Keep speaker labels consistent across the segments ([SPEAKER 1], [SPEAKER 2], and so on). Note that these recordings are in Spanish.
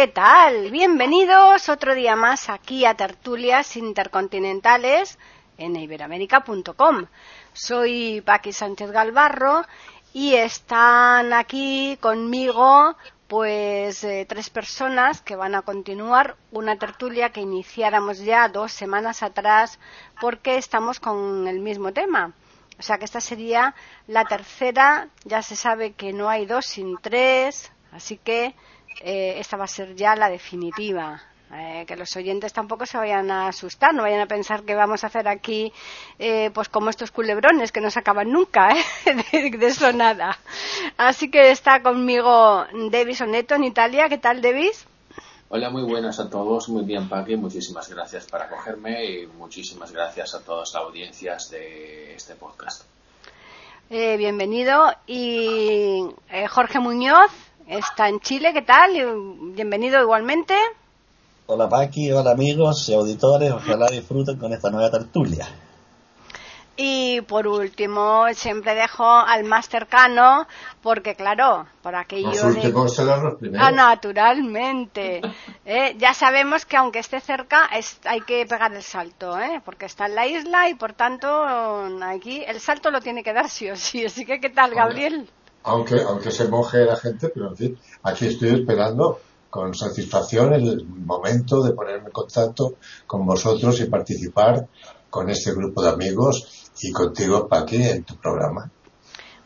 [SPEAKER 1] ¿Qué tal? Bienvenidos otro día más aquí a Tertulias Intercontinentales en iberamérica.com. Soy Paqui Sánchez Galvarro y están aquí conmigo pues eh, tres personas que van a continuar una tertulia que iniciáramos ya dos semanas atrás porque estamos con el mismo tema. O sea que esta sería la tercera, ya se sabe que no hay dos sin tres, así que eh, esta va a ser ya la definitiva. Eh, que los oyentes tampoco se vayan a asustar, no vayan a pensar que vamos a hacer aquí, eh, pues como estos culebrones que no se acaban nunca, de, de, eso nada. Así que está conmigo Davis Oneto en Italia. ¿Qué tal, Davis?
[SPEAKER 2] Hola, muy buenas a todos. Muy bien, Paqui. Muchísimas gracias por acogerme y muchísimas gracias a todas las audiencias de este podcast.
[SPEAKER 1] bienvenido. Y Jorge Muñoz, está en Chile, ¿qué tal? Bienvenido igualmente.
[SPEAKER 3] Hola Paqui, hola amigos y auditores, ojalá disfruten con esta nueva tertulia.
[SPEAKER 1] Y por último, siempre dejo al más cercano, porque claro, por aquello
[SPEAKER 4] Los últimos serán los primeros.
[SPEAKER 1] Ah, naturalmente. ¿eh? Ya sabemos que aunque esté cerca, es, hay que pegar el salto, ¿eh? porque está en la isla y por tanto aquí el salto lo tiene que dar sí o sí. Así que, ¿qué tal, Gabriel?
[SPEAKER 4] Aunque, aunque se moje la gente, pero en fin, aquí estoy esperando con satisfacción el momento de ponerme en contacto con vosotros y participar con este grupo de amigos y contigo, Paqui, en tu programa.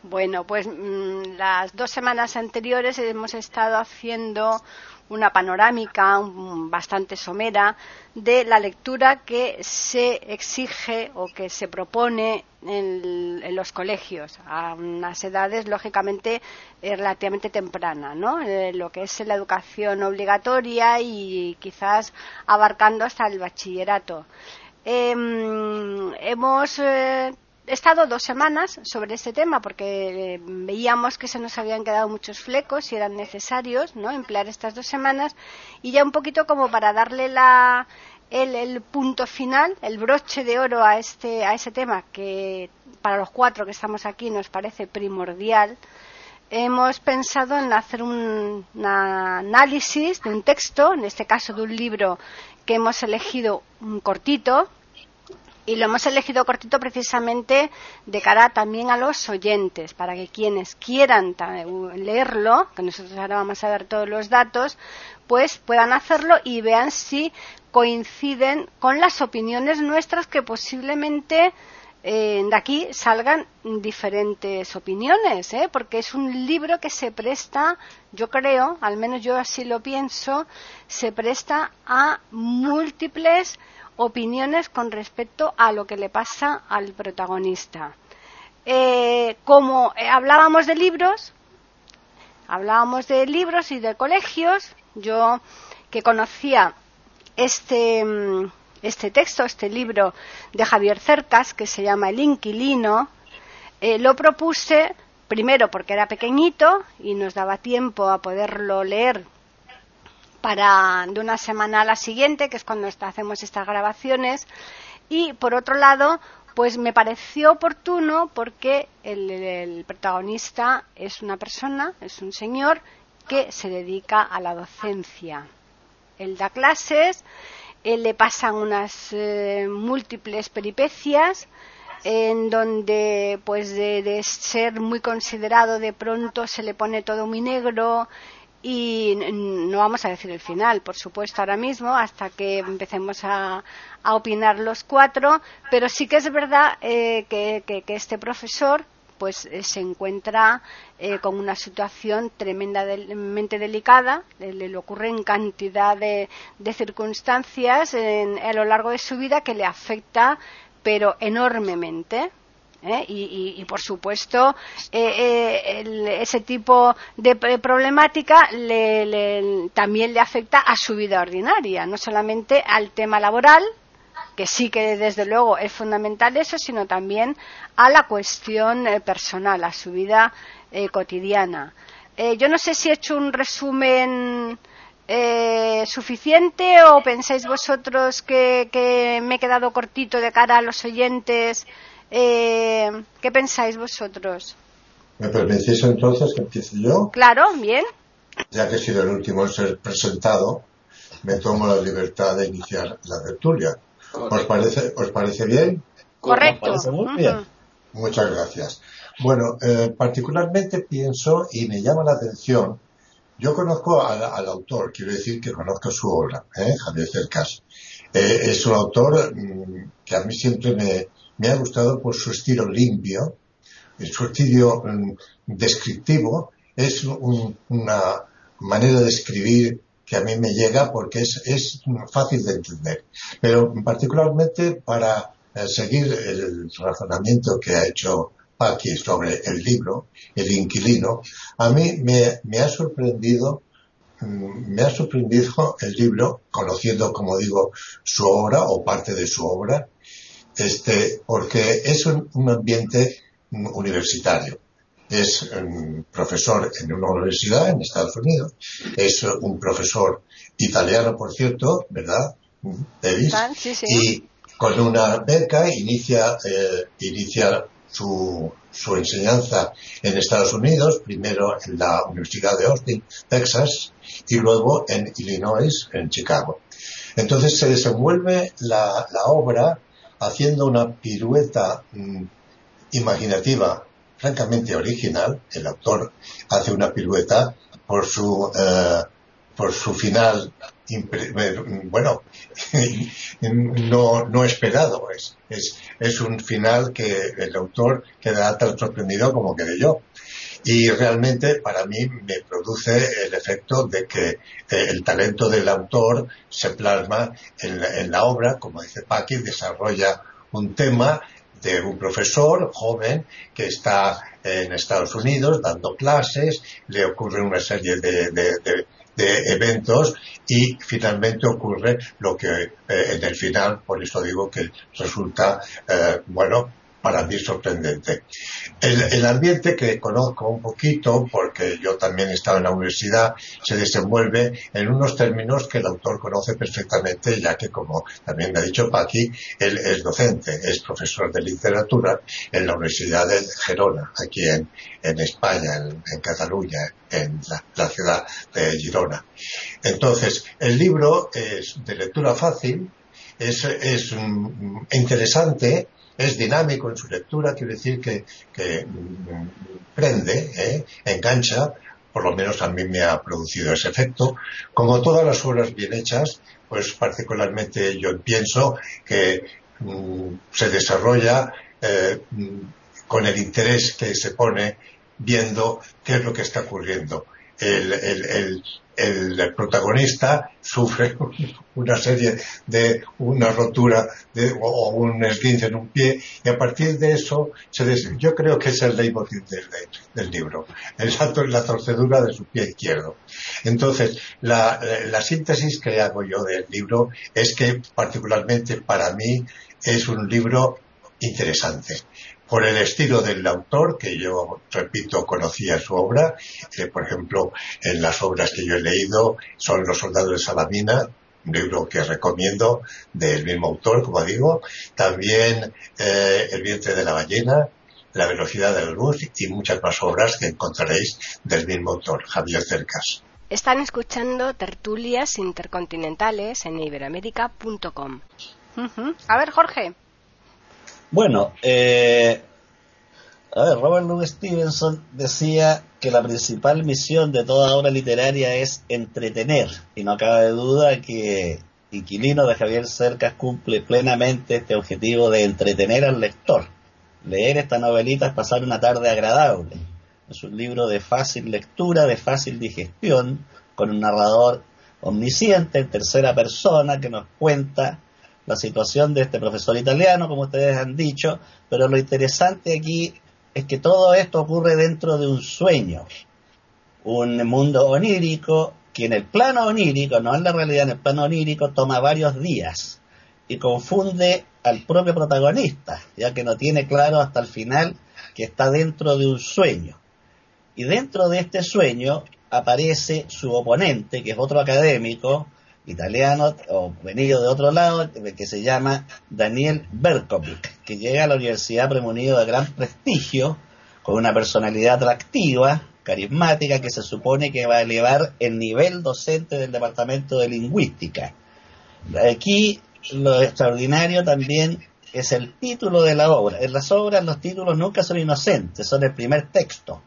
[SPEAKER 1] Bueno, pues mmm, las dos semanas anteriores hemos estado haciendo una panorámica bastante somera de la lectura que se exige o que se propone en, los colegios a unas edades lógicamente eh, relativamente tempranas, ¿no? Eh, lo que es la educación obligatoria y quizás abarcando hasta el bachillerato. Eh, hemos he estado dos semanas sobre este tema porque veíamos que se nos habían quedado muchos flecos y eran necesarios ¿no? emplear estas dos semanas y ya un poquito como para darle la, el, el, punto final, el broche de oro a, este, a ese tema que para los cuatro que estamos aquí nos parece primordial, hemos pensado en hacer un, análisis de un texto, en este caso de un libro que hemos elegido un cortito, y lo hemos elegido cortito precisamente de cara también a los oyentes, para que quienes quieran leerlo, que nosotros ahora vamos a dar todos los datos, pues puedan hacerlo y vean si coinciden con las opiniones nuestras que posiblemente eh, de aquí salgan diferentes opiniones, ¿eh? porque es un libro que se presta, yo creo, al menos yo así lo pienso, se presta a múltiples opiniones con respecto a lo que le pasa al protagonista. Eh, como hablábamos de libros, hablábamos de libros y de colegios, yo que conocía este, mm, este texto, este libro de Javier Cercas, que se llama El Inquilino, eh, lo propuse primero porque era pequeñito y nos daba tiempo a poderlo leer para de una semana a la siguiente, que es cuando está, hacemos estas grabaciones. Y por otro lado, pues me pareció oportuno porque el, el, protagonista es una persona, es un señor que se dedica a la docencia. Él da clases, él le pasan unas eh, múltiples peripecias en donde pues de, ser muy considerado de pronto se le pone todo muy negro y no vamos a decir el final, por supuesto, ahora mismo, hasta que empecemos a, opinar los cuatro, pero sí que es verdad eh, que, este profesor pues eh, se encuentra eh, con una situación tremendamente delicada, le, le ocurren cantidad de, circunstancias en, a lo largo de su vida que le afecta pero enormemente ¿eh? Y, por supuesto ese tipo de problemática también le afecta a su vida ordinaria, no solamente al tema laboral, que sí que desde luego es fundamental eso, sino también a la cuestión personal, a su vida cotidiana. yo no sé si he hecho un resumen eh, suficiente o pensáis vosotros que, me he quedado cortito de cara a los oyentes? Eh, ¿Qué pensáis vosotros?
[SPEAKER 4] ¿Me permitís entonces que empiece yo?
[SPEAKER 1] Claro, bien.
[SPEAKER 4] Ya que he sido el último en ser presentado, me tomo la libertad de iniciar la tertulia. ¿Os parece, ¿Os parece bien?
[SPEAKER 1] Correcto.
[SPEAKER 4] muy bien. Muchas gracias. Bueno, eh, particularmente pienso y me llama la atención yo conozco al, autor, quiero decir que conozco su obra, ¿eh? Javier Cercas. Eh, es un autor mm, que a mí siempre me, ha gustado por su estilo limpio, su estilo mm, descriptivo, es una manera de escribir que a mí me llega porque es, es fácil de entender. Pero particularmente para eh, seguir el razonamiento que ha hecho aquí sobre el libro, El inquilino, a mí me, ha sorprendido mm, me ha sorprendido el libro, conociendo, como digo, su obra o parte de su obra, este, porque es un, ambiente universitario. Es un profesor en una universidad en Estados Unidos, es un profesor italiano, por cierto, ¿verdad? Davis, y con una beca inicia, eh, inicia su, su enseñanza en Estados Unidos, primero en la Universidad de Austin, Texas, y luego en Illinois, en Chicago. Entonces se desenvuelve la, la obra haciendo una pirueta mm, imaginativa, francamente original. El autor hace una pirueta por su, eh, por su final bueno, no, no esperado. Es, es, es un final que el autor queda tan sorprendido como quedé yo. Y realmente para mí me produce el efecto de que eh, el talento del autor se plasma en la, en la obra, como dice Paki, desarrolla un tema de un profesor joven que está en Estados Unidos dando clases, le ocurre una serie de, de, de eventos y finalmente ocurre lo que eh, en el final, por eso digo que resulta, eh, bueno, para mí sorprendente. El, ambiente que conozco un poquito, porque yo también he estado en la universidad, se desenvuelve en unos términos que el autor conoce perfectamente, ya que, como también me ha dicho Paqui, él es docente, es profesor de literatura en la Universidad de Gerona, aquí en, España, en, Cataluña, en la, ciudad de Girona. Entonces, el libro es de lectura fácil, es, es mm, interesante, es dinámico en su lectura, quiere decir que, mm, prende, ¿eh? engancha, por lo menos a mí me ha producido ese efecto. Como todas las obras bien hechas, pues particularmente yo pienso que mm, se desarrolla eh, mm, con el interés que se pone viendo qué es lo que está ocurriendo. El, el, el protagonista sufre una serie de una rotura de, o un esguince en un pie y a partir de eso se yo creo que es el leitmotiv del, del libro el salto en la torcedura de su pie izquierdo. Entonces la, la síntesis que hago yo del libro es que particularmente para mí es un libro interesante por el estilo del autor, que yo, repito, conocía su obra. Eh, por ejemplo, en las obras que yo he leído son Los soldados de Salamina, un libro que recomiendo del mismo autor, como digo. También eh, El vientre de la ballena, La velocidad de la luz y muchas más obras que encontraréis del mismo autor, Javier Cercas.
[SPEAKER 1] Están escuchando tertulias intercontinentales en iberamérica.com. A ver, Jorge.
[SPEAKER 3] Bueno, eh, Robert Louis Stevenson decía que la principal misión de toda obra literaria es entretener, y no cabe duda que Inquilino de Javier Cercas cumple plenamente este objetivo de entretener al lector. Leer esta novelita es pasar una tarde agradable. Es un libro de fácil lectura, de fácil digestión, con un narrador omnisciente en tercera persona que nos cuenta la situación de este profesor italiano, como ustedes han dicho, pero lo interesante aquí es que todo esto ocurre dentro de un sueño, un mundo onírico que en el plano onírico, no en la realidad, en el plano onírico toma varios días y confunde al propio protagonista, ya que no tiene claro hasta el final que está dentro de un sueño. Y dentro de este sueño aparece su oponente, que es otro académico italiano o venido de otro lado, que se llama Daniel Berkovic, que llega a la universidad premunido de gran prestigio, con una personalidad atractiva, carismática, que se supone que va a elevar el nivel docente del Departamento de Lingüística. Aquí lo extraordinario también es el título de la obra. En las obras los títulos nunca son inocentes, son el primer texto.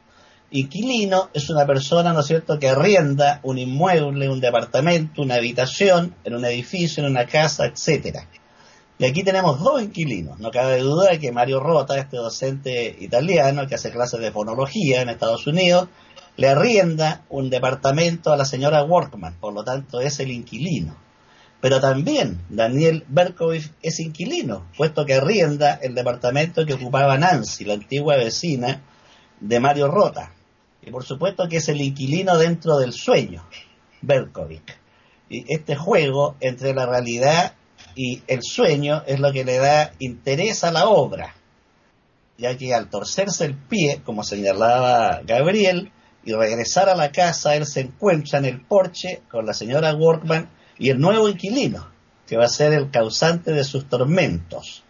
[SPEAKER 3] Inquilino es una persona, ¿no es cierto?, que arrienda un inmueble, un departamento, una habitación en un edificio, en una casa, etcétera. Y aquí tenemos dos inquilinos. No cabe duda de que Mario Rota, este docente italiano que hace clases de fonología en Estados Unidos, le arrienda un departamento a la señora Workman, por lo tanto es el inquilino. Pero también Daniel Berkovich es inquilino, puesto que arrienda el departamento que ocupaba Nancy, la antigua vecina de Mario Rota. Y por supuesto que es el inquilino dentro del sueño, Berkovich. Y este juego entre la realidad y el sueño es lo que le da interés a la obra, ya que al torcerse el pie, como señalaba Gabriel, y regresar a la casa, él se encuentra en el porche con la señora Workman y el nuevo inquilino, que va a ser el causante de sus tormentos.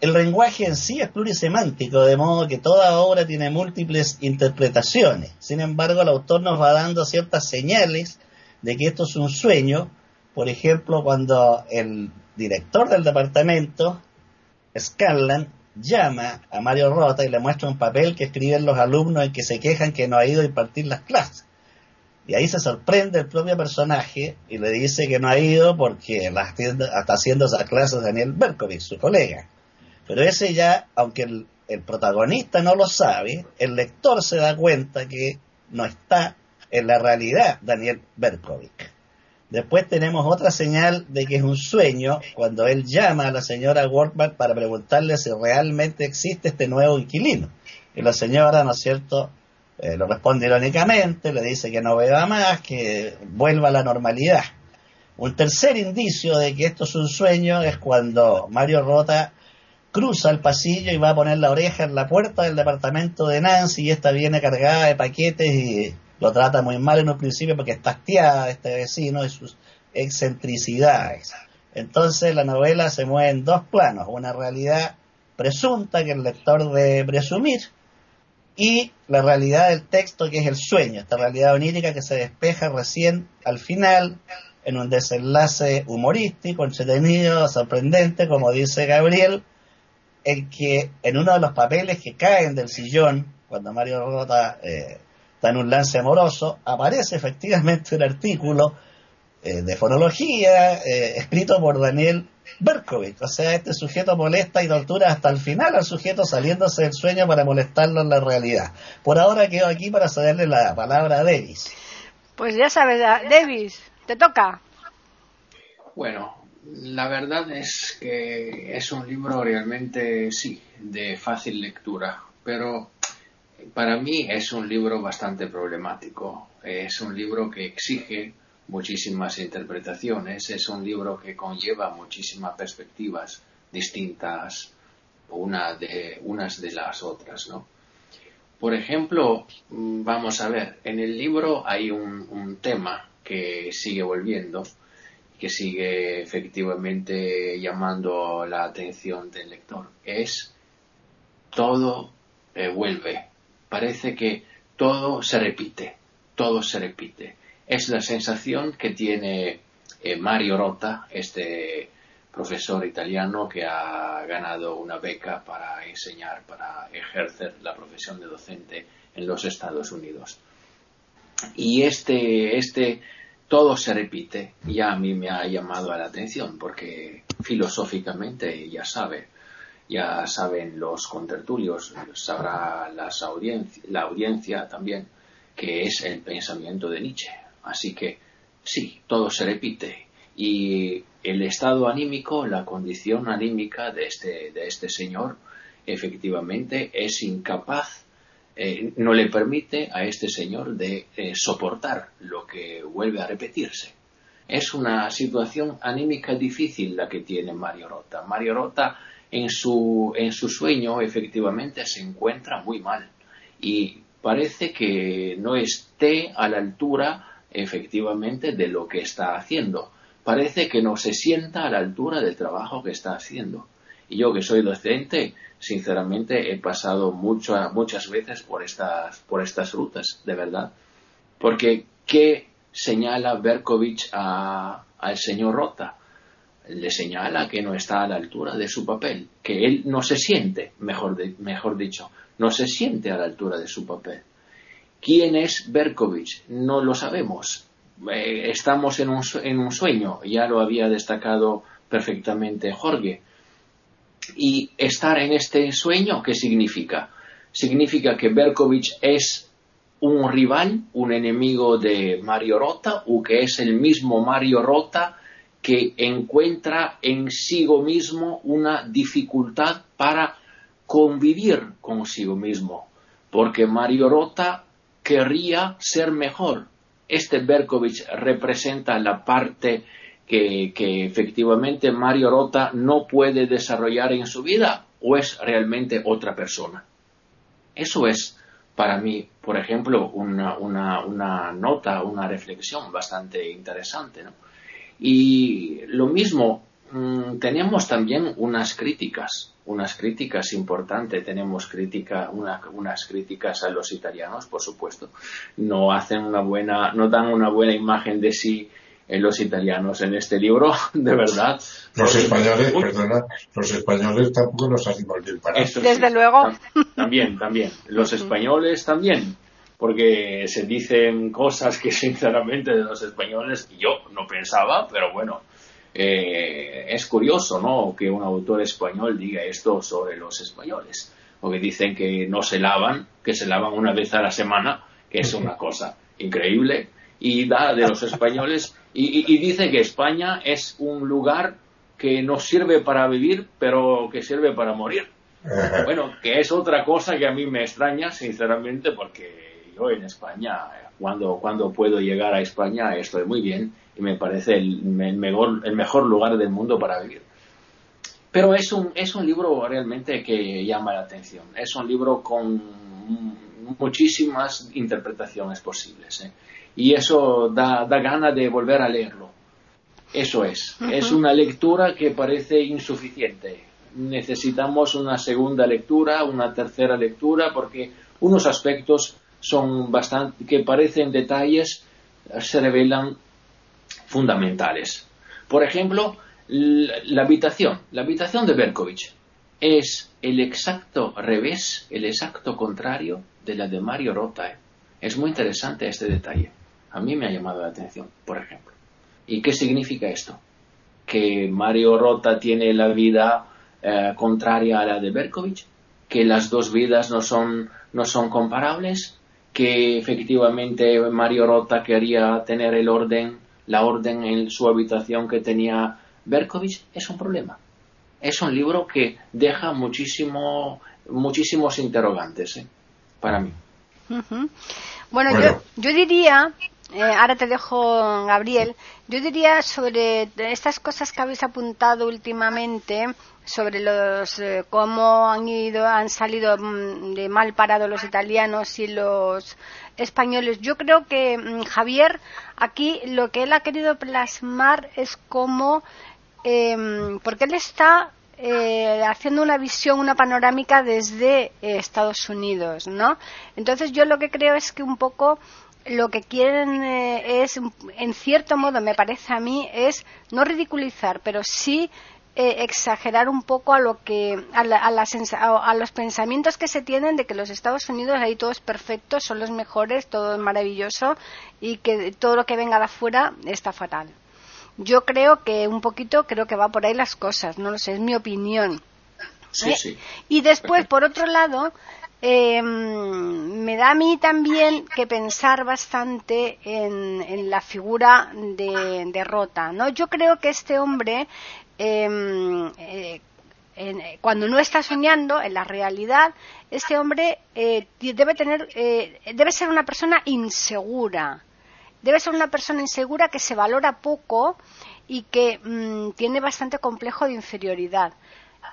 [SPEAKER 3] El lenguaje en sí es plurisemántico, de modo que toda obra tiene múltiples interpretaciones. Sin embargo, el autor nos va dando ciertas señales de que esto es un sueño. Por ejemplo, cuando el director del departamento, Scanlan, llama a Mario Rota y le muestra un papel que escriben los alumnos en que se quejan que no ha ido a impartir las clases. Y ahí se sorprende el propio personaje y le dice que no ha ido porque está haciendo esas clases Daniel Berkovich, su colega. Pero ese ya, aunque el, protagonista no lo sabe, el lector se da cuenta que no está en la realidad Daniel Berkovic. Después tenemos otra señal de que es un sueño cuando él llama a la señora Workman para preguntarle si realmente existe este nuevo inquilino. Y la señora, ¿no es cierto?, eh, lo responde irónicamente, le dice que no beba más, que vuelva a la normalidad. Un tercer indicio de que esto es un sueño es cuando Mario Rota cruza el pasillo y va a poner la oreja en la puerta del departamento de Nancy y esta viene cargada de paquetes y lo trata muy mal en un principio porque está hastiada este vecino y sus excentricidades. Entonces la novela se mueve en dos planos, una realidad presunta que el lector debe presumir y la realidad del texto que es el sueño, esta realidad onírica que se despeja recién al final en un desenlace humorístico, entretenido, sorprendente, como dice Gabriel, el que en uno de los papeles que caen del sillón, cuando Mario Rota eh, está en un lance amoroso, aparece efectivamente un artículo eh, de fonología eh, escrito por Daniel Berkovich. O sea, este sujeto molesta y tortura hasta el final al sujeto saliéndose del sueño para molestarlo en la realidad. Por ahora quedo aquí para cederle la palabra a Davis.
[SPEAKER 1] Pues ya sabes, Davis, te toca.
[SPEAKER 2] Bueno, la verdad es que es un libro realmente, sí, de fácil lectura, pero para mí es un libro bastante problemático. Es un libro que exige muchísimas interpretaciones, es un libro que conlleva muchísimas perspectivas distintas una de, unas de las otras, ¿no? Por ejemplo, vamos a ver, en el libro hay un tema que sigue volviendo, que sigue efectivamente llamando la atención del lector. Es todo eh, vuelve. Parece que todo se repite, todo se repite. Es la sensación que tiene eh, Mario Rota, este profesor italiano que ha ganado una beca para enseñar, para ejercer la profesión de docente en los Estados Unidos. Y este, este todo se repite, ya a mí me ha llamado la atención, porque filosóficamente ya sabe, ya saben los contertulios, sabrá las la audiencia también, que es el pensamiento de Nietzsche. Así que sí, todo se repite. Y el estado anímico, la condición anímica de este, de este señor, efectivamente es incapaz, eh, no le permite a este señor de eh, soportar lo que vuelve a repetirse. Es una situación anímica difícil la que tiene Mario Rota. Mario Rota en su, en su sueño efectivamente se encuentra muy mal y parece que no esté a la altura efectivamente de lo que está haciendo. Parece que no se sienta a la altura del trabajo que está haciendo. Y yo que soy docente, sinceramente he pasado muchas veces por estas, por estas rutas, de verdad. Porque, ¿qué señala Berkovich al señor Rota? Le señala que no está a la altura de su papel, que él no se siente, mejor, mejor dicho, no se siente a la altura de su papel. ¿Quién es Berkovich? No lo sabemos. Eh, estamos en un, en un sueño, ya lo había destacado perfectamente Jorge. Y estar en este sueño, ¿qué significa? Significa que Berkovich es un rival, un enemigo de Mario Rota, o que es el mismo Mario Rota que encuentra en sí mismo una dificultad para convivir consigo mismo, porque Mario Rota querría ser mejor. Este Berkovich representa la parte que, efectivamente Mario Rota no puede desarrollar en su vida o es realmente otra persona. Eso es para mí, por ejemplo, una, una nota, una reflexión bastante interesante. ¿no? Y lo mismo, mm, tenemos también unas críticas, unas críticas importantes. Tenemos crítica, unas críticas a los italianos, por supuesto. No hacen una buena, no dan una buena imagen de sí en los italianos en este libro, de verdad.
[SPEAKER 4] Los españoles, perdona, los españoles tampoco nos hacen bien para
[SPEAKER 1] Desde luego.
[SPEAKER 2] También, también. Los españoles también. Porque se dicen cosas que sinceramente de los españoles yo no pensaba, pero bueno, eh, es curioso, ¿no? Que un autor español diga esto sobre los españoles. Porque dicen que no se lavan, que se lavan una vez a la semana, que es una cosa increíble. Y da de los españoles y, dice que España es un lugar que no sirve para vivir, pero que sirve para morir. Bueno, que es otra cosa que a mí me extraña, sinceramente, porque yo en España, cuando, cuando puedo llegar a España, estoy muy bien y me parece el, mejor, el mejor lugar del mundo para vivir. Pero es un, es un libro realmente que llama la atención. Es un libro con muchísimas interpretaciones posibles. ¿eh? Y eso da, da gana de volver a leerlo. Eso es. Es una lectura que parece insuficiente. Necesitamos una segunda lectura, una tercera lectura, porque unos aspectos son bastante, que parecen detalles, se revelan fundamentales. Por ejemplo, la, habitación, la habitación de Berkovich es el exacto revés, el exacto contrario de la de Mario Rota. ¿eh? Es muy interesante este detalle. A mí me ha llamado la atención, por ejemplo. ¿Y qué significa esto? Que Mario Rota tiene la vida eh, contraria a la de Berkovich, que las dos vidas no son, no son comparables, que efectivamente Mario Rota quería tener el orden, la orden en su habitación que tenía Berkovich, es un problema. Es un libro que deja muchísimo, muchísimos interrogantes ¿eh? para mí.
[SPEAKER 1] bueno, Yo, yo diría eh, ahora te dejo, Gabriel. Yo diría sobre estas cosas que habéis apuntado últimamente, sobre los eh, cómo han ido, han salido mm, de mal parados los italianos y los españoles. Yo creo que mm, Javier aquí lo que él ha querido plasmar es cómo, em, porque él está eh, haciendo una visión, una panorámica desde Estados Unidos, ¿no? Entonces yo lo que creo es que un poco lo que quieren eh, es, en cierto modo, me parece a mí, es no ridiculizar, pero sí eh, exagerar un poco a lo que a, a, los pensamientos que se tienen de que los Estados Unidos ahí todo es perfecto, son los mejores, todo es maravilloso y que todo lo que venga de afuera está fatal. Yo creo que un poquito creo que va por ahí las cosas, no lo sé, es mi opinión.
[SPEAKER 2] Sí, sí.
[SPEAKER 1] Y después, por otro lado, eh, me da a mí también que pensar bastante en, la figura de, Rota. ¿no? Yo creo que este hombre, em, eh, cuando no está soñando en la realidad, este hombre eh, debe tener, debe ser una persona insegura. Debe ser una persona insegura que se valora poco y que mm, tiene bastante complejo de inferioridad.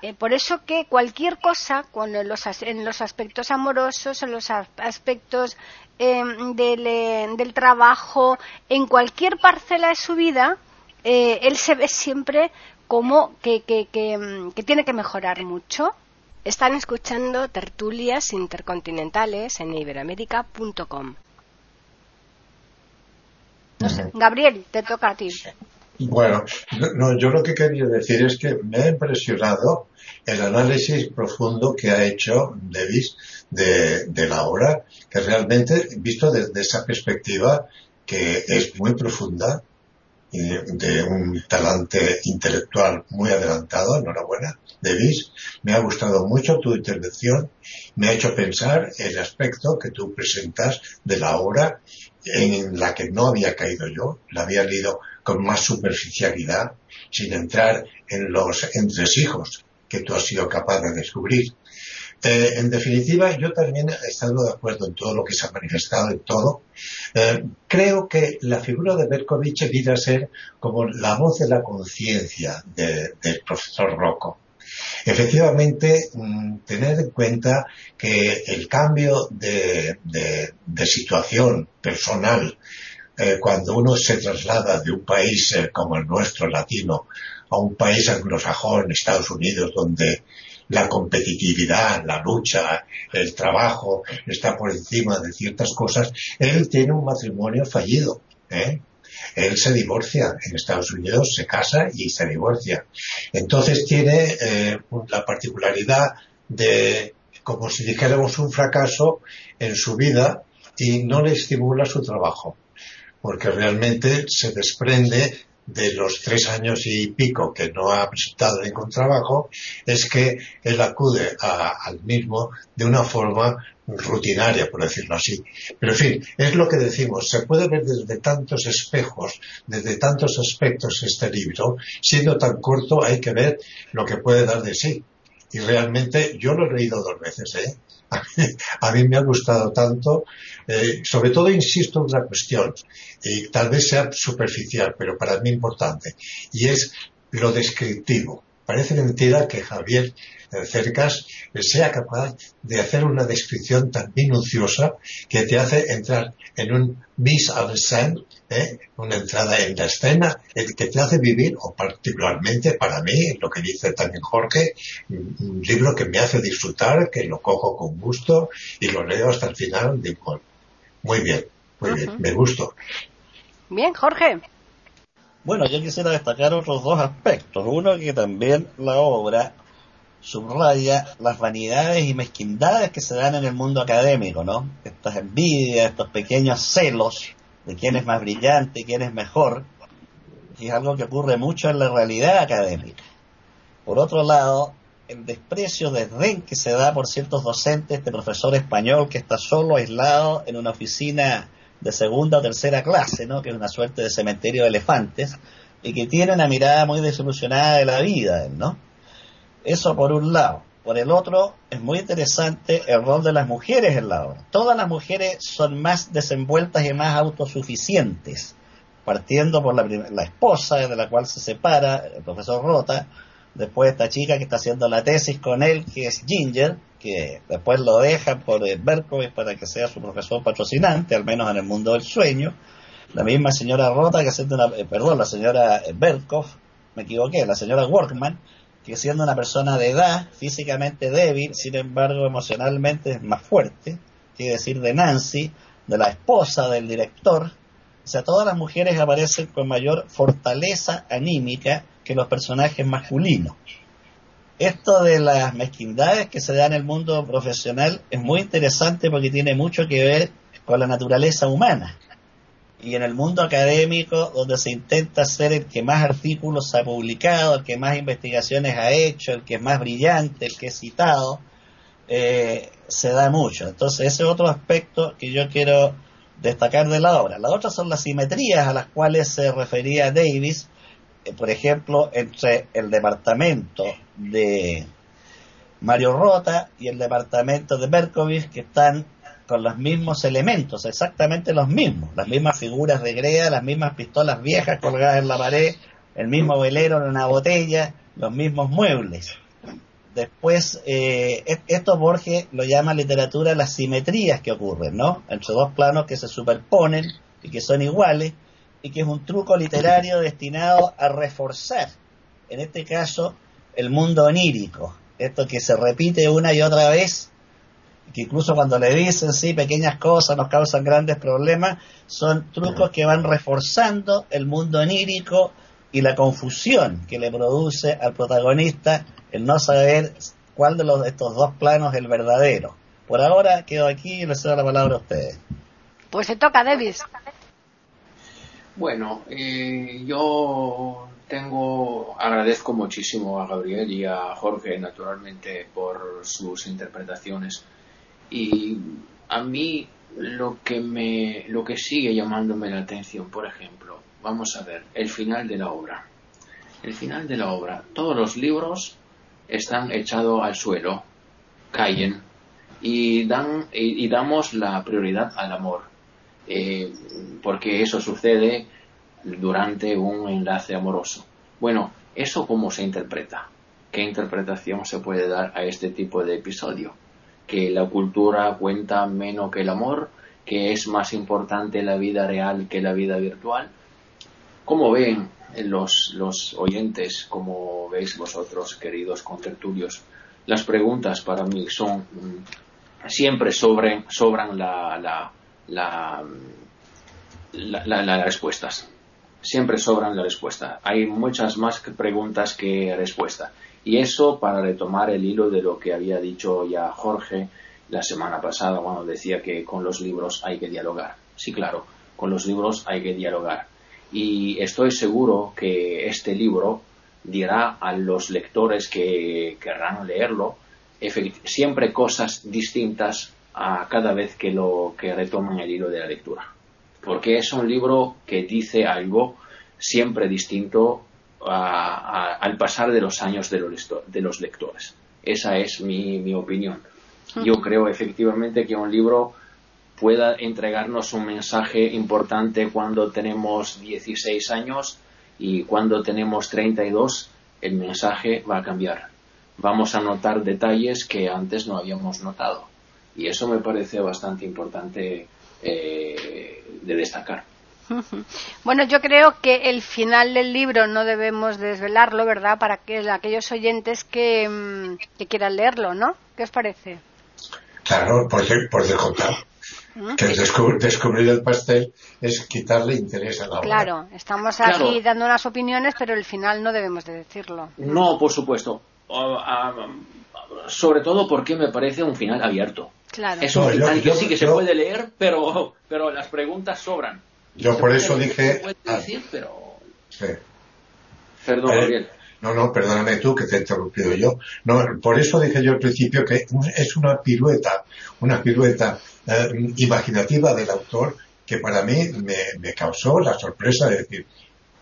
[SPEAKER 1] Eh, por eso que cualquier cosa, en los, en los aspectos amorosos, en los aspectos em, eh, del, trabajo, en cualquier parcela de su vida, eh, él se ve siempre como que, que, em, que, tiene que mejorar mucho. Están escuchando tertulias intercontinentales en iberoamérica.com. Gabriel, te toca a ti.
[SPEAKER 4] Bueno, no, yo lo que quería decir es que me ha impresionado el análisis profundo que ha hecho Davis de, la obra, que realmente, visto desde esa perspectiva, que es muy profunda, de un talante intelectual muy adelantado, enhorabuena, Davis. Me ha gustado mucho tu intervención, me ha hecho pensar el aspecto que tú presentas de la obra en la que no había caído yo, la había leído con más superficialidad, sin entrar en los entresijos que tú has sido capaz de descubrir. Eh, en definitiva, yo también he estado de acuerdo en todo lo que se ha manifestado, en todo. Eh, creo que la figura de Berkovich viene a ser como la voz de la conciencia del profesor Rocco. Efectivamente, mm, tener en cuenta que el cambio de situación personal eh, cuando uno se traslada de un país eh, como el nuestro, latino, a un país anglosajón, Estados Unidos, donde la competitividad, la lucha, el trabajo está por encima de ciertas cosas, él tiene un matrimonio fallido. ¿eh? Él se divorcia en Estados Unidos, se casa y se divorcia. Entonces tiene la particularidad de, como si dijéramos, un fracaso en su vida y no le estimula su trabajo porque realmente se desprende de los tres años y pico que no ha presentado ningún trabajo, es que él acude al mismo de una forma rutinaria, por decirlo así. Pero en fin, es lo que decimos, se puede ver desde tantos espejos, desde tantos aspectos este libro, siendo tan corto hay que ver lo que puede dar de sí. Y realmente yo lo he leído dos veces, ¿eh? a mí me ha gustado tanto, eh, sobre todo insisto en una cuestión, y tal vez sea superficial, pero para mí importante, y es lo descriptivo. Parece mentira que Javier Cercas sea capaz de hacer una descripción tan minuciosa que te hace entrar en un mise en scène, ¿eh? una entrada en la escena, el que te hace vivir, o particularmente para mí, lo que dice también Jorge, un libro que me hace disfrutar, que lo cojo con gusto y lo leo hasta el final, digo, muy bien, muy bien, me gusto.
[SPEAKER 1] Bien, Jorge.
[SPEAKER 3] Bueno, yo quisiera destacar otros dos aspectos. Uno, que también la obra subraya las vanidades y mezquindades que se dan en el mundo académico, ¿no? Estas envidias, estos pequeños celos de quién es más brillante, quién es mejor, y es algo que ocurre mucho en la realidad académica. Por otro lado, el desprecio desdén que se da por ciertos docentes, este profesor español que está solo, aislado, en una oficina de segunda o tercera clase, ¿no? que es una suerte de cementerio de elefantes, y que tiene una mirada muy desilusionada de la vida, ¿no? Eso por un lado. Por el otro, es muy interesante el rol de las mujeres en la obra. Todas las mujeres son más desenvueltas y más autosuficientes, partiendo por la, la esposa de la cual se separa el profesor Rota, después esta chica que está haciendo la tesis con él, que es Ginger, que después lo deja por Berkowitz para que sea su profesor patrocinante, al menos en el mundo del sueño. La misma señora Rota, que siendo una, eh, perdón, la señora Berkov, me equivoqué, la señora Workman, que siendo una persona de edad, físicamente débil, sin embargo emocionalmente es más fuerte, quiere decir de Nancy, de la esposa del director, o sea, todas las mujeres aparecen con mayor fortaleza anímica que los personajes masculinos esto de las mezquindades que se da en el mundo profesional es muy interesante porque tiene mucho que ver con la naturaleza humana. Y en el mundo académico, donde se intenta ser el que más artículos ha publicado, el que más investigaciones ha hecho, el que es más brillante, el que es citado, eh, se da mucho. Entonces, ese es otro aspecto que yo quiero destacar de la obra. La otra son las simetrías a las cuales se refería Davis, por ejemplo, entre el departamento de Mario Rota y el departamento de Berkovich, que están con los mismos elementos, exactamente los mismos, las mismas figuras de Grea, las mismas pistolas viejas colgadas en la pared, el mismo velero en una botella, los mismos muebles. Después, eh, esto Borges lo llama literatura las simetrías que ocurren, ¿no? Entre dos planos que se superponen y que son iguales, y que es un truco literario destinado a reforzar, en este caso, el mundo onírico. Esto que se repite una y otra vez, que incluso cuando le dicen, sí, pequeñas cosas nos causan grandes problemas, son trucos que van reforzando el mundo onírico y la confusión que le produce al protagonista el no saber cuál de los, estos dos planos es el verdadero. Por ahora quedo aquí y les doy la palabra a ustedes.
[SPEAKER 1] Pues se toca, Davis.
[SPEAKER 2] Bueno, eh, yo tengo, agradezco muchísimo a Gabriel y a Jorge, naturalmente, por sus interpretaciones. Y a mí lo que me, lo que sigue llamándome la atención, por ejemplo, vamos a ver, el final de la obra. El final de la obra. Todos los libros están echados al suelo, caen y, dan, y, damos la prioridad al amor. Eh, porque eso sucede durante un enlace amoroso. Bueno, ¿eso cómo se interpreta? ¿Qué interpretación se puede dar a este tipo de episodio? ¿Que la cultura cuenta menos que el amor? ¿Que es más importante la vida real que la vida virtual? ¿Cómo ven los, los oyentes, como veis vosotros, queridos contertulios, las preguntas para mí son mm, siempre sobran, sobran la, la, la, las respuestas. Siempre sobran las respuestas. Hay muchas más preguntas que respuestas. Y eso para retomar el hilo de lo que había dicho ya Jorge la semana pasada cuando decía que con los libros hay que dialogar. Sí, claro, con los libros hay que dialogar y estoy seguro que este libro dirá a los lectores que querrán leerlo siempre cosas distintas a cada vez que lo que retoman el hilo de la lectura. Porque es un libro que dice algo siempre distinto al pasar de los años de los, de los lectores. Esa es mi, mi opinión. Yo creo efectivamente que un libro pueda entregarnos un mensaje importante cuando tenemos 16 años y cuando tenemos 32 el mensaje va a cambiar. Vamos a notar detalles que antes no habíamos notado y eso me parece bastante importante eh, de destacar.
[SPEAKER 1] Bueno, yo creo que el final del libro no debemos desvelarlo, ¿verdad? Para que aquellos oyentes que, mm, que quieran leerlo, ¿no? ¿Qué os parece?
[SPEAKER 4] Claro, por, por descontar que descubrir, el pastel es quitarle interés a la obra.
[SPEAKER 1] Claro, estamos aquí dando unas opiniones, pero el final no debemos de decirlo.
[SPEAKER 2] No, por supuesto. sobre todo porque me parece un final abierto.
[SPEAKER 1] Claro.
[SPEAKER 2] Es un final que sí que se puede leer, pero, pero las preguntas sobran.
[SPEAKER 4] Yo por eso dije...
[SPEAKER 2] Ah. decir, pero... Sí. Perdón, eh,
[SPEAKER 4] No, no, perdóname tú que te he interrumpido yo. No, por eso dije yo al principio que es una pirueta, una pirueta eh, imaginativa del autor que para mí me, causó la sorpresa de decir,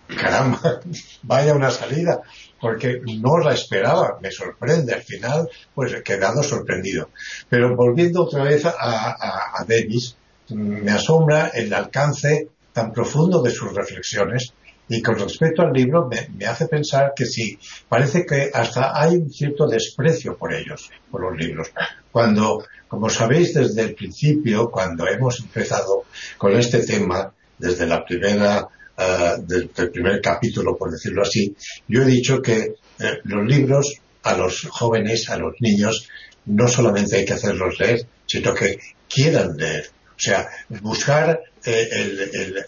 [SPEAKER 4] caramba, vaya una salida, porque no la esperaba, me sorprende, al final pues he quedado sorprendido. Pero volviendo otra vez a, a, Davis, me asombra el alcance tan profundo de sus reflexiones y con respecto al libro me, hace pensar que sí, parece que hasta hay un cierto desprecio por ellos, por los libros. Cuando, como sabéis desde el principio, cuando hemos empezado con este tema, desde la primera, uh, del, primer capítulo, por decirlo así, yo he dicho que eh, los libros a los jóvenes, a los niños, no solamente hay que hacerlos leer, sino que quieran leer. O sea, buscar eh,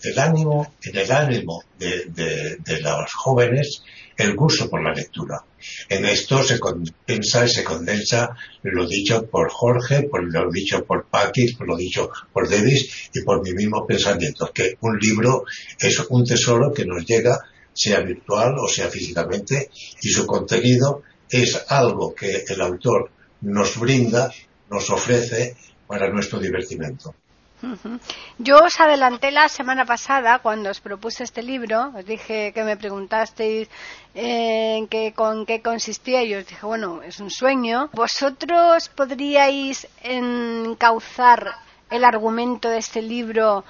[SPEAKER 4] el, ánimo, en el ánimo de, los jóvenes el gusto por la lectura. En esto se compensa y se condensa lo dicho por Jorge, por lo dicho por Paki, por lo dicho por Davis y por mi mismo pensamiento, que un libro es un tesoro que nos llega, sea virtual o sea físicamente, y su contenido es algo que el autor nos brinda, nos ofrece para nuestro divertimento.
[SPEAKER 1] Yo os adelanté la semana pasada cuando os propuse este libro, os dije que me preguntasteis en qué, con qué consistía y os dije, bueno, es un sueño. ¿Vosotros podríais encauzar el argumento de este libro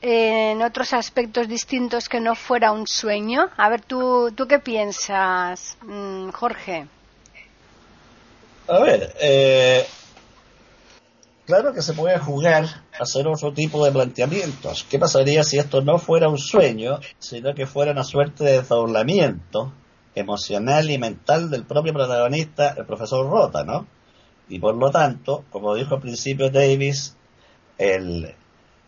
[SPEAKER 1] en otros aspectos distintos que no fuera un sueño? A ver, ¿tú, tú qué piensas, mm, Jorge?
[SPEAKER 3] A ver, eh, Claro que se puede jugar a hacer otro tipo de planteamientos. ¿Qué pasaría si esto no fuera un sueño, sino que fuera una suerte de desdoblamiento emocional y mental del propio protagonista, el profesor Rota, ¿no? Y por lo tanto, como dijo al principio Davis, el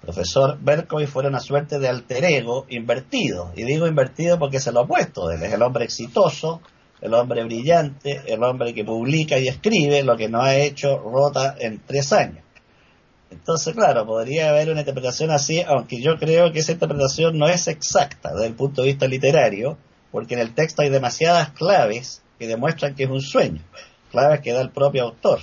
[SPEAKER 3] profesor Berkowitz fuera una suerte de alter ego invertido. Y digo invertido porque es el opuesto. Él es el hombre exitoso, el hombre brillante, el hombre que publica y escribe lo que no ha hecho Rota en tres años. Entonces, claro, podría haber una interpretación así, aunque yo creo que esa interpretación no es exacta desde el punto de vista literario, porque en el texto hay demasiadas claves que demuestran que es un sueño, claves que da el propio autor,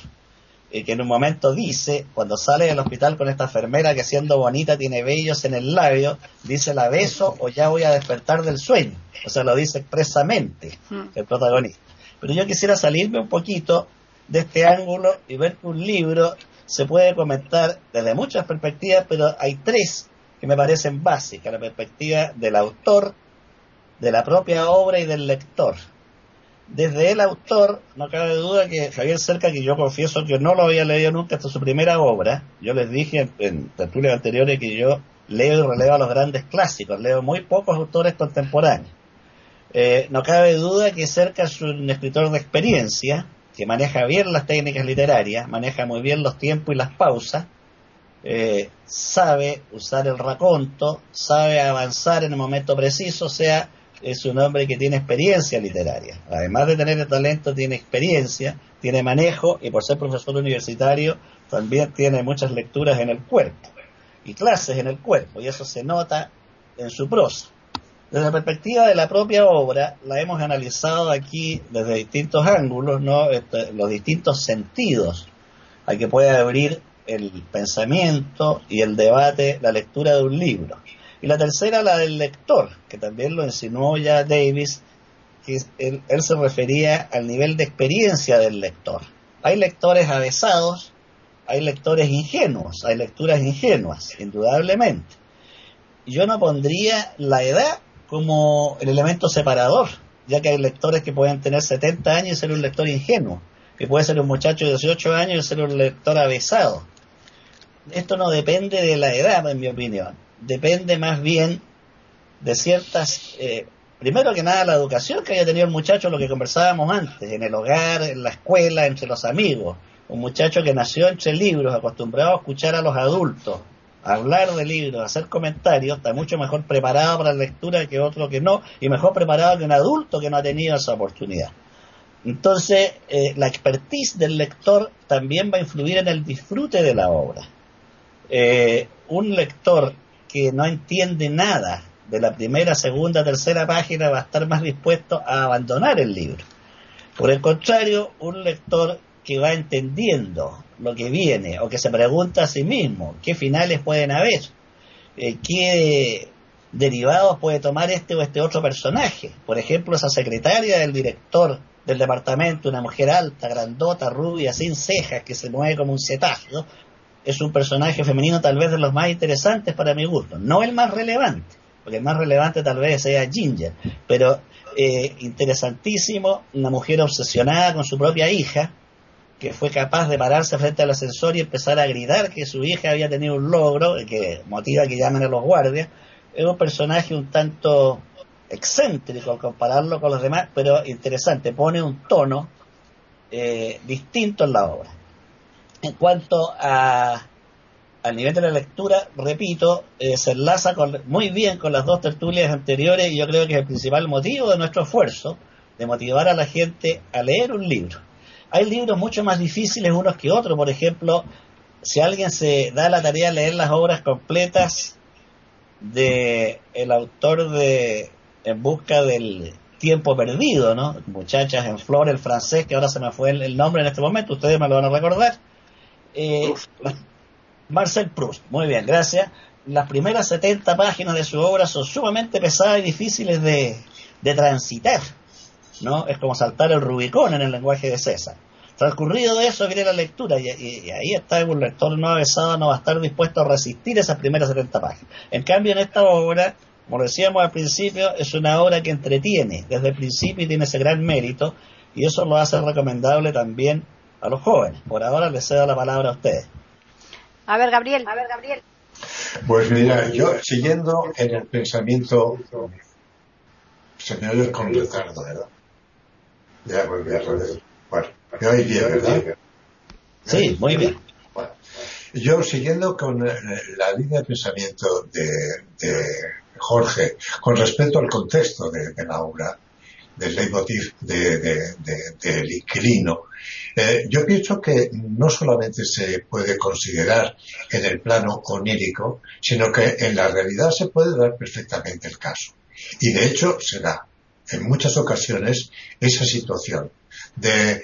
[SPEAKER 3] y que en un momento dice, cuando sale del hospital con esta enfermera que siendo bonita tiene vellos en el labio, dice la beso o ya voy a despertar del sueño, o sea, lo dice expresamente hmm. el protagonista. Pero yo quisiera salirme un poquito de este ángulo y ver que un libro se puede comentar desde muchas perspectivas, pero hay tres que me parecen básicas, la perspectiva del autor, de la propia obra y del lector. Desde el autor, no cabe duda que Javier Cerca, que yo confieso que no lo había leído nunca hasta su primera obra, yo les dije en, tertulias anteriores que yo leo y releo a los grandes clásicos, leo muy pocos autores contemporáneos. Eh, no cabe duda que Cerca es un escritor de experiencia, que maneja bien las técnicas literarias, maneja muy bien los tiempos y las pausas, eh, sabe usar el raconto, sabe avanzar en el momento preciso, o sea, es un hombre que tiene experiencia literaria. Además de tener el talento, tiene experiencia, tiene manejo y por ser profesor universitario también tiene muchas lecturas en el cuerpo y clases en el cuerpo y eso se nota en su prosa. Desde la perspectiva de la propia obra, la hemos analizado aquí desde distintos ángulos, ¿no? Este, los distintos sentidos a que puede abrir el pensamiento y el debate, la lectura de un libro. Y la tercera, la del lector, que también lo insinuó ya Davis, que él, él se refería al nivel de experiencia del lector. Hay lectores avesados, hay lectores ingenuos, hay lecturas ingenuas, indudablemente. Yo no pondría la edad como el elemento separador, ya que hay lectores que pueden tener 70 años y ser un lector ingenuo, que puede ser un muchacho de 18 años y ser un lector avesado. Esto no depende de la edad, en mi opinión, depende más bien de ciertas, eh, primero que nada, la educación que haya tenido el muchacho, lo que conversábamos antes, en el hogar, en la escuela, entre los amigos. Un muchacho que nació entre libros, acostumbrado a escuchar a los adultos, hablar de libros, hacer comentarios, está mucho mejor preparado para la lectura que otro que no, y mejor preparado que un adulto que no ha tenido esa oportunidad. Entonces, eh, la expertise del lector también va a influir en el disfrute de la obra. Eh, un lector que no entiende nada de la primera, segunda, tercera página va a estar más dispuesto a abandonar el libro. Por el contrario, un lector que va entendiendo lo que viene o que se pregunta a sí mismo qué finales pueden haber, eh, qué derivados puede tomar este o este otro personaje. Por ejemplo, esa secretaria del director del departamento, una mujer alta, grandota, rubia, sin cejas, que se mueve como un cetáceo, es un personaje femenino tal vez de los más interesantes para mi gusto. No el más relevante, porque el más relevante tal vez sea Ginger, pero eh, interesantísimo, una mujer obsesionada con su propia hija, que fue capaz de pararse frente al ascensor y empezar a gritar que su hija había tenido un logro, que motiva que llamen a los guardias, es un personaje un tanto excéntrico al compararlo con los demás, pero interesante, pone un tono eh, distinto en la obra. En cuanto a al nivel de la lectura, repito, eh, se enlaza muy bien con las dos tertulias anteriores y yo creo que es el principal motivo de nuestro esfuerzo de motivar a la gente a leer un libro hay libros mucho más difíciles unos que otros. Por ejemplo, si alguien se da la tarea de leer las obras completas de el autor de En busca del tiempo perdido, ¿no? Muchachas en flor, el francés, que ahora se me fue el, nombre en este momento, ustedes me lo van a recordar. Eh, Marcel Proust, muy bien, gracias. Las primeras 70 páginas de su obra son sumamente pesadas y difíciles de, de transitar, ¿no? Es como saltar el Rubicón en el lenguaje de César. Transcurrido de eso viene la lectura y, ahí está un lector no avesado no va a estar dispuesto a resistir esas primeras 70 páginas. En cambio, en esta obra, como decíamos al principio, es una obra que entretiene desde el principio y tiene ese gran mérito y eso lo hace recomendable también a los jóvenes. Por ahora les cedo la palabra a ustedes.
[SPEAKER 1] A ver, Gabriel. A ver, Gabriel.
[SPEAKER 4] Pues mira, yo siguiendo en el pensamiento, se me oye con retardo, ¿verdad? Ya volví a Bueno, me oí bien, ¿verdad?
[SPEAKER 3] Sí, muy bien.
[SPEAKER 4] Bueno, yo siguiendo con eh, la línea de pensamiento de, Jorge, con respecto al contexto de, la obra, del leitmotiv del de, de, inquilino, eh, yo pienso que no solamente se puede considerar en el plano onírico, sino que en la realidad se puede dar perfectamente el caso. Y de hecho se da en muchas ocasiones esa situación de,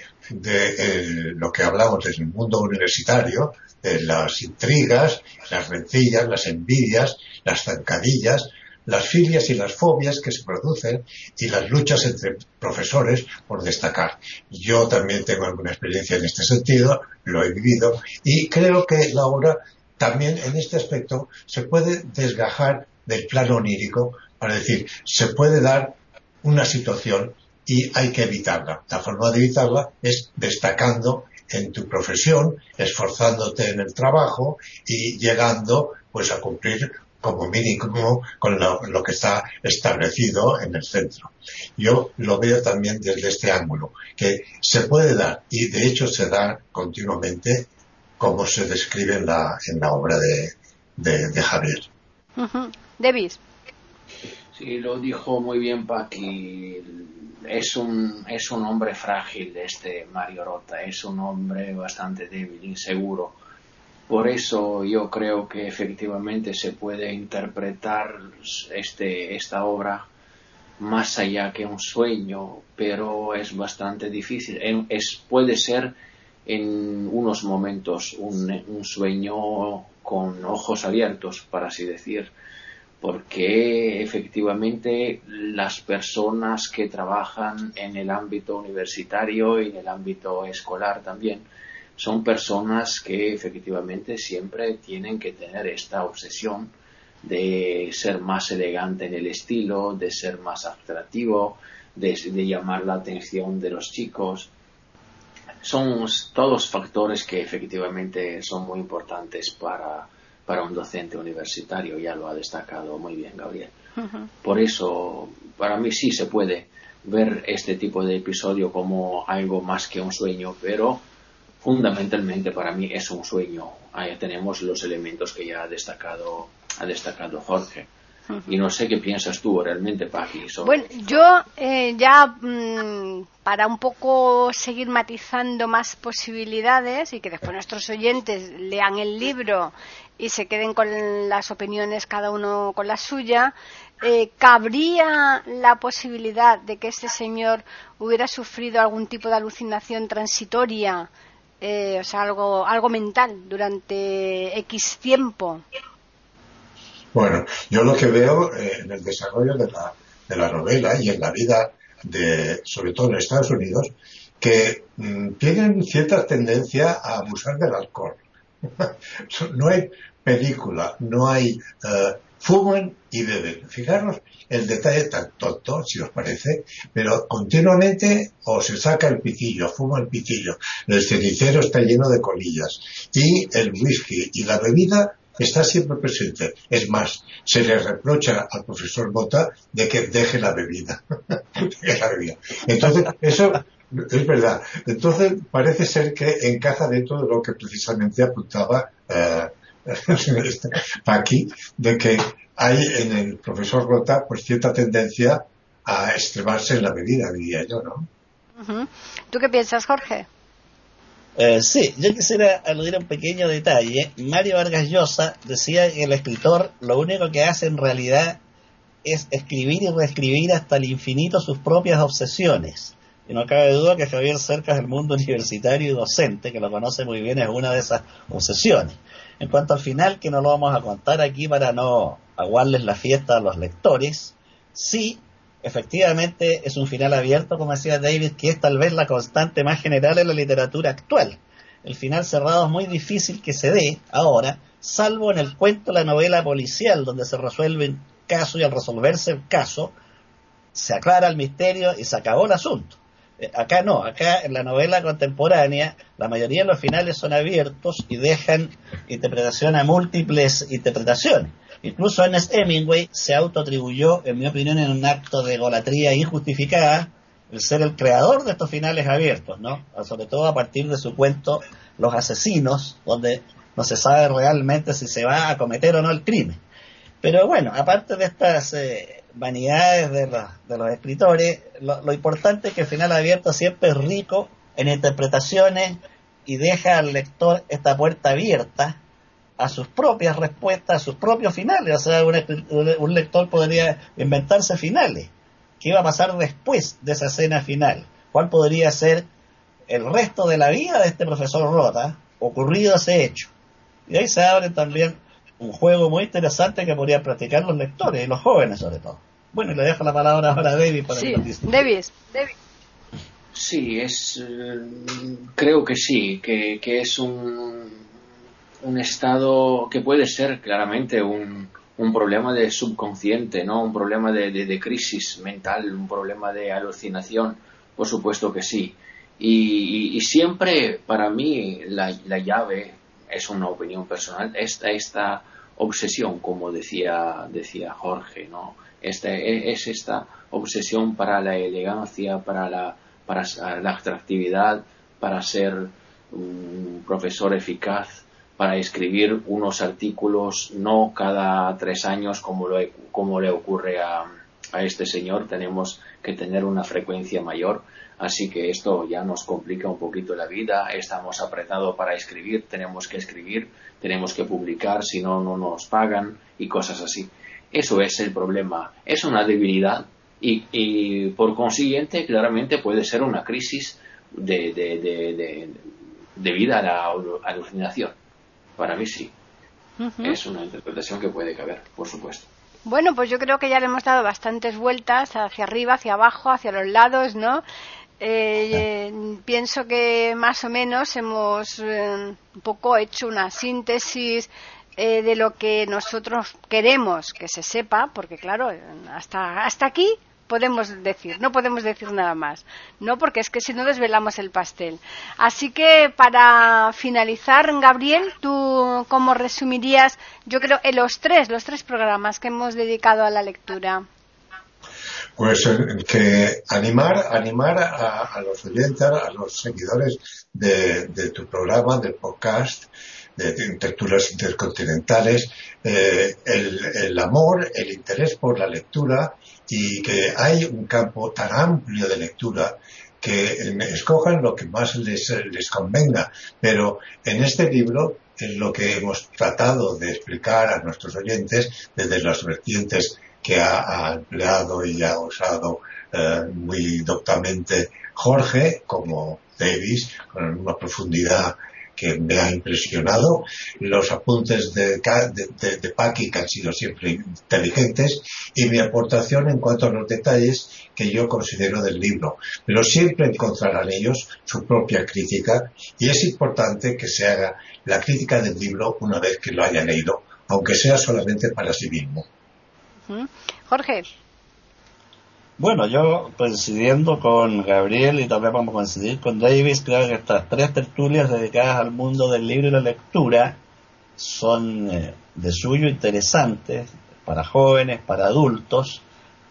[SPEAKER 4] lo que hablamos del mundo universitario, de las intrigas, las rencillas, las envidias, las zancadillas, las filias y las fobias que se producen y las luchas entre profesores por destacar. Yo también tengo alguna experiencia en este sentido, lo he vivido y creo que la obra también en este aspecto se puede desgajar del plano onírico para decir, se puede dar una situación y hay que evitarla. La forma de evitarla es destacando en tu profesión, esforzándote en el trabajo y llegando pues a cumplir como mínimo con lo, que está establecido en el centro. Yo lo veo también desde este ángulo, que se puede dar, y de hecho se da continuamente, como se describe en la, en la obra de, de, Javier.
[SPEAKER 1] David.
[SPEAKER 2] Sí, lo dijo muy bien Paqui. Es un, es un hombre frágil este Mario Rota, es un hombre bastante débil, inseguro por eso yo creo que efectivamente se puede interpretar este, esta obra más allá que un sueño, pero es bastante difícil. Es, puede ser en unos momentos un, un sueño con ojos abiertos, para así decir, porque efectivamente las personas que trabajan en el ámbito universitario y en el ámbito escolar también, son personas que efectivamente siempre tienen que tener esta obsesión de ser más elegante en el estilo, de ser más atractivo, de, llamar la atención de los chicos. Son todos factores que efectivamente son muy importantes para, para un docente universitario, ya lo ha destacado muy bien Gabriel. Por eso, para mí sí se puede ver este tipo de episodio como algo más que un sueño, pero fundamentalmente para mí es un sueño. Ahí tenemos los elementos que ya ha destacado, ha destacado Jorge. Y no sé qué piensas tú realmente, Paqui.
[SPEAKER 1] Bueno, yo eh, ya mm, para un poco seguir matizando más posibilidades y que después nuestros oyentes lean el libro y se queden con las opiniones cada uno con la suya, eh, ¿cabría la posibilidad de que este señor hubiera sufrido algún tipo de alucinación transitoria eh, o sea, algo, algo mental durante X tiempo.
[SPEAKER 4] Bueno, yo lo que veo eh, en el desarrollo de la, de la novela y en la vida de, sobre todo en Estados Unidos, que mm, tienen cierta tendencia a abusar del alcohol. no hay película, no hay uh, fuman y beben. Fijaros el detalle tan tonto, si os parece, pero continuamente o se saca el pitillo, fuma el pitillo, el cenicero está lleno de colillas y el whisky y la bebida está siempre presente. Es más, se le reprocha al profesor Bota de que deje la bebida. Entonces, eso es verdad. Entonces, parece ser que encaja dentro de lo que precisamente apuntaba eh, aquí, de que hay en el profesor Rota pues cierta tendencia a extremarse en la bebida, diría yo, ¿no?
[SPEAKER 1] ¿Tú qué piensas, Jorge?
[SPEAKER 3] Eh, sí, yo quisiera aludir a un pequeño detalle. Mario Vargas Llosa decía que el escritor lo único que hace en realidad es escribir y reescribir hasta el infinito sus propias obsesiones. Y no cabe duda que Javier Cercas del mundo universitario y docente, que lo conoce muy bien, es una de esas obsesiones. En cuanto al final, que no lo vamos a contar aquí para no aguarles la fiesta a los lectores, sí, efectivamente es un final abierto, como decía David, que es tal vez la constante más general en la literatura actual. El final cerrado es muy difícil que se dé ahora, salvo en el cuento la novela policial, donde se resuelve un caso y al resolverse el caso, se aclara el misterio y se acabó el asunto. Eh, acá no, acá en la novela contemporánea la mayoría de los finales son abiertos y dejan interpretación a múltiples interpretaciones. Incluso Ernest Hemingway se autoatribuyó, en mi opinión, en un acto de golatría injustificada, el ser el creador de estos finales abiertos, ¿no? Sobre todo a partir de su cuento Los asesinos, donde no se sabe realmente si se va a cometer o no el crimen. Pero bueno, aparte de estas eh, vanidades de, de, los escritores, lo, lo, importante es que el final abierto siempre es rico en interpretaciones y deja al lector esta puerta abierta a sus propias respuestas, a sus propios finales. O sea, un, un lector podría inventarse finales. ¿Qué iba a pasar después de esa escena final? ¿Cuál podría ser el resto de la vida de este profesor Rota ocurrido ese hecho? Y ahí se abre también un juego muy interesante que podrían practicar los lectores y los jóvenes sobre todo. Bueno, y le dejo la palabra ahora a David para
[SPEAKER 1] sí,
[SPEAKER 3] que
[SPEAKER 1] David, David.
[SPEAKER 2] Sí, es, creo que sí, que, que es un, un estado que puede ser claramente un, un problema de subconsciente, ¿no? Un problema de, de, crisis mental, un problema de alucinación, por supuesto que sí. Y, y, y siempre para mí la, la, llave es una opinión personal, esta, esta obsesión, como decía, decía Jorge, ¿no? Esta, es esta obsesión para la elegancia, para la, para la atractividad, para ser un profesor eficaz, para escribir unos artículos no cada tres años como, lo, como le ocurre a, este señor, tenemos que tener una frecuencia mayor. Así que esto ya nos complica un poquito la vida, estamos apretados para escribir, tenemos que escribir, tenemos que publicar, si no, no nos pagan y cosas así. Eso es el problema, es una debilidad y, y por consiguiente claramente puede ser una crisis de, de, de, de debido a la alucinación. Para mí sí. Uh -huh. Es una interpretación que puede caber, por supuesto.
[SPEAKER 1] Bueno, pues yo creo que ya le hemos dado bastantes vueltas hacia arriba, hacia abajo, hacia los lados, ¿no? Eh, eh, pienso que más o menos hemos eh, un poco hecho una síntesis eh, de lo que nosotros queremos que se sepa, porque claro, hasta, hasta aquí podemos decir, no podemos decir nada más, no porque es que si no desvelamos el pastel. Así que para finalizar, Gabriel, tú cómo resumirías, yo creo, en los tres, los tres programas que hemos dedicado a la lectura.
[SPEAKER 4] Pues que animar, animar a, a los oyentes, a los seguidores de, de tu programa, del podcast, de, de lecturas intercontinentales, eh, el amor, el interés por la lectura y que hay un campo tan amplio de lectura que escojan lo que más les, les convenga. Pero en este libro es lo que hemos tratado de explicar a nuestros oyentes desde las vertientes que ha, ha empleado y ha usado eh, muy doctamente Jorge como Davis con una profundidad que me ha impresionado, los apuntes de, de, de, Paki que han sido siempre inteligentes y mi aportación en cuanto a los detalles que yo considero del libro. Pero siempre encontrarán ellos su propia crítica y es importante que se haga la crítica del libro una vez que lo hayan leído, aunque sea solamente para sí mismo.
[SPEAKER 1] Jorge.
[SPEAKER 3] Bueno, yo coincidiendo con Gabriel y también vamos a coincidir con Davis, creo que estas tres tertulias dedicadas al mundo del libro y la lectura son eh, de suyo interesantes para jóvenes, para adultos,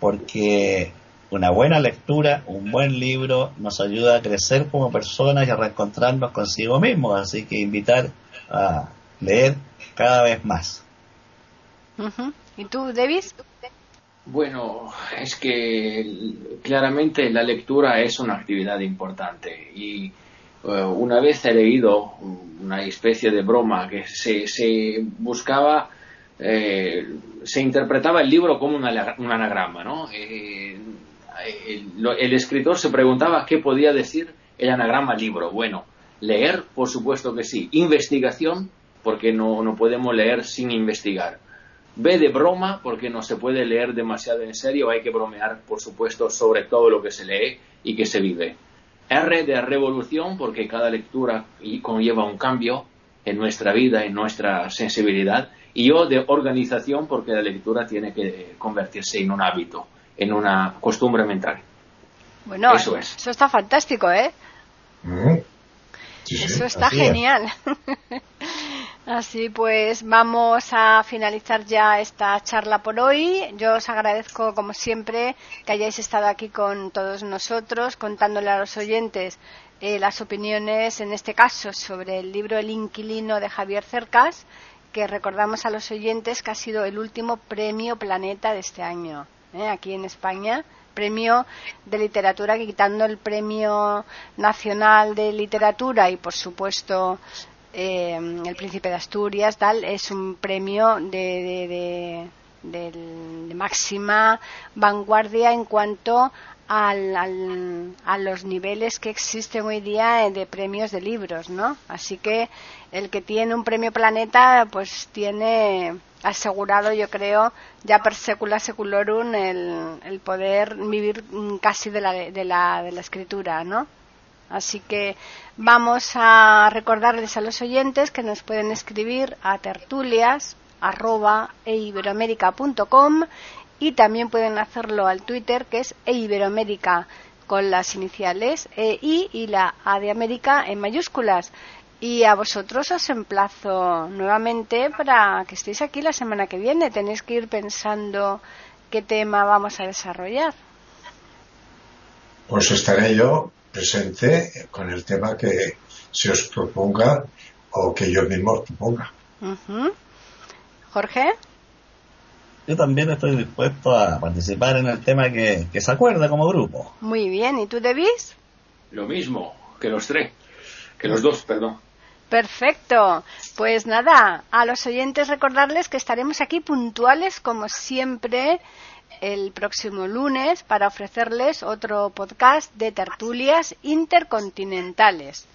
[SPEAKER 3] porque una buena lectura, un buen libro nos ayuda a crecer como personas y a reencontrarnos consigo mismos, así que invitar a leer cada vez más.
[SPEAKER 1] ¿Y tú, Davis?
[SPEAKER 2] Bueno, es que claramente la lectura es una actividad importante y uh, una vez he leído una especie de broma que se, se buscaba eh, se interpretaba el libro como un, anagrama, ¿no? Eh, el, escritor se preguntaba qué podía decir el anagrama libro. Bueno, leer, por supuesto que sí. Investigación, porque no, no podemos leer sin investigar. B de broma, porque no se puede leer demasiado en serio, hay que bromear, por supuesto, sobre todo lo que se lee y que se vive. R de revolución, porque cada lectura conlleva un cambio en nuestra vida, en nuestra sensibilidad. Y O de organización, porque la lectura tiene que convertirse en un hábito, en una costumbre mental.
[SPEAKER 1] Bueno, eso, es. eso está fantástico, ¿eh? Mm. eso está genial. Así pues, vamos a finalizar ya esta charla por hoy. Yo os agradezco, como siempre, que hayáis estado aquí con todos nosotros, contándole a los oyentes eh, las opiniones, en este caso, sobre el libro El inquilino de Javier Cercas, que recordamos a los oyentes que ha sido el último premio Planeta de este año, ¿eh? aquí en España premio de literatura, quitando el premio nacional de literatura y, por supuesto, eh, el Príncipe de Asturias, tal, es un premio de, de, máxima vanguardia en cuanto al, a los niveles que existen hoy día de premios de libros, ¿no? Así que el que tiene un premio Planeta, pues tiene asegurado, yo creo, ya per secula seculorum el, el poder vivir casi de la, de la, de la escritura, ¿no? Así que vamos a recordarles a los oyentes que nos pueden escribir a tertulias y también pueden hacerlo al Twitter que es eiberoamérica con las iniciales EI y la A de América en mayúsculas. Y a vosotros os emplazo nuevamente para que estéis aquí la semana que viene. Tenéis que ir pensando qué tema vamos a desarrollar.
[SPEAKER 4] Pues estaré yo presente con el tema que se os proponga o que yo mismo os proponga.
[SPEAKER 1] Jorge.
[SPEAKER 3] Yo también estoy dispuesto a participar en el tema que, se acuerda como grupo.
[SPEAKER 1] Muy bien, ¿y tú, Davis?
[SPEAKER 2] Lo mismo, que los tres, que los dos, perdón.
[SPEAKER 1] Perfecto. Pues nada, a los oyentes recordarles que estaremos aquí puntuales como siempre el próximo lunes para ofrecerles otro podcast de tertulias intercontinentales.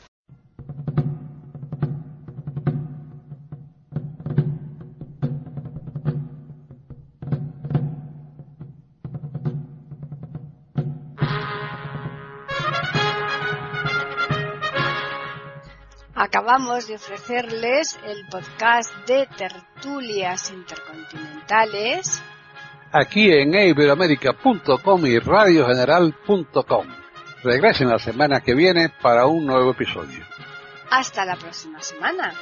[SPEAKER 1] Acabamos de ofrecerles el podcast de tertulias intercontinentales
[SPEAKER 5] aquí en iberoamérica.com y radiogeneral.com. Regresen la semana que viene para un nuevo episodio.
[SPEAKER 1] Hasta la próxima semana.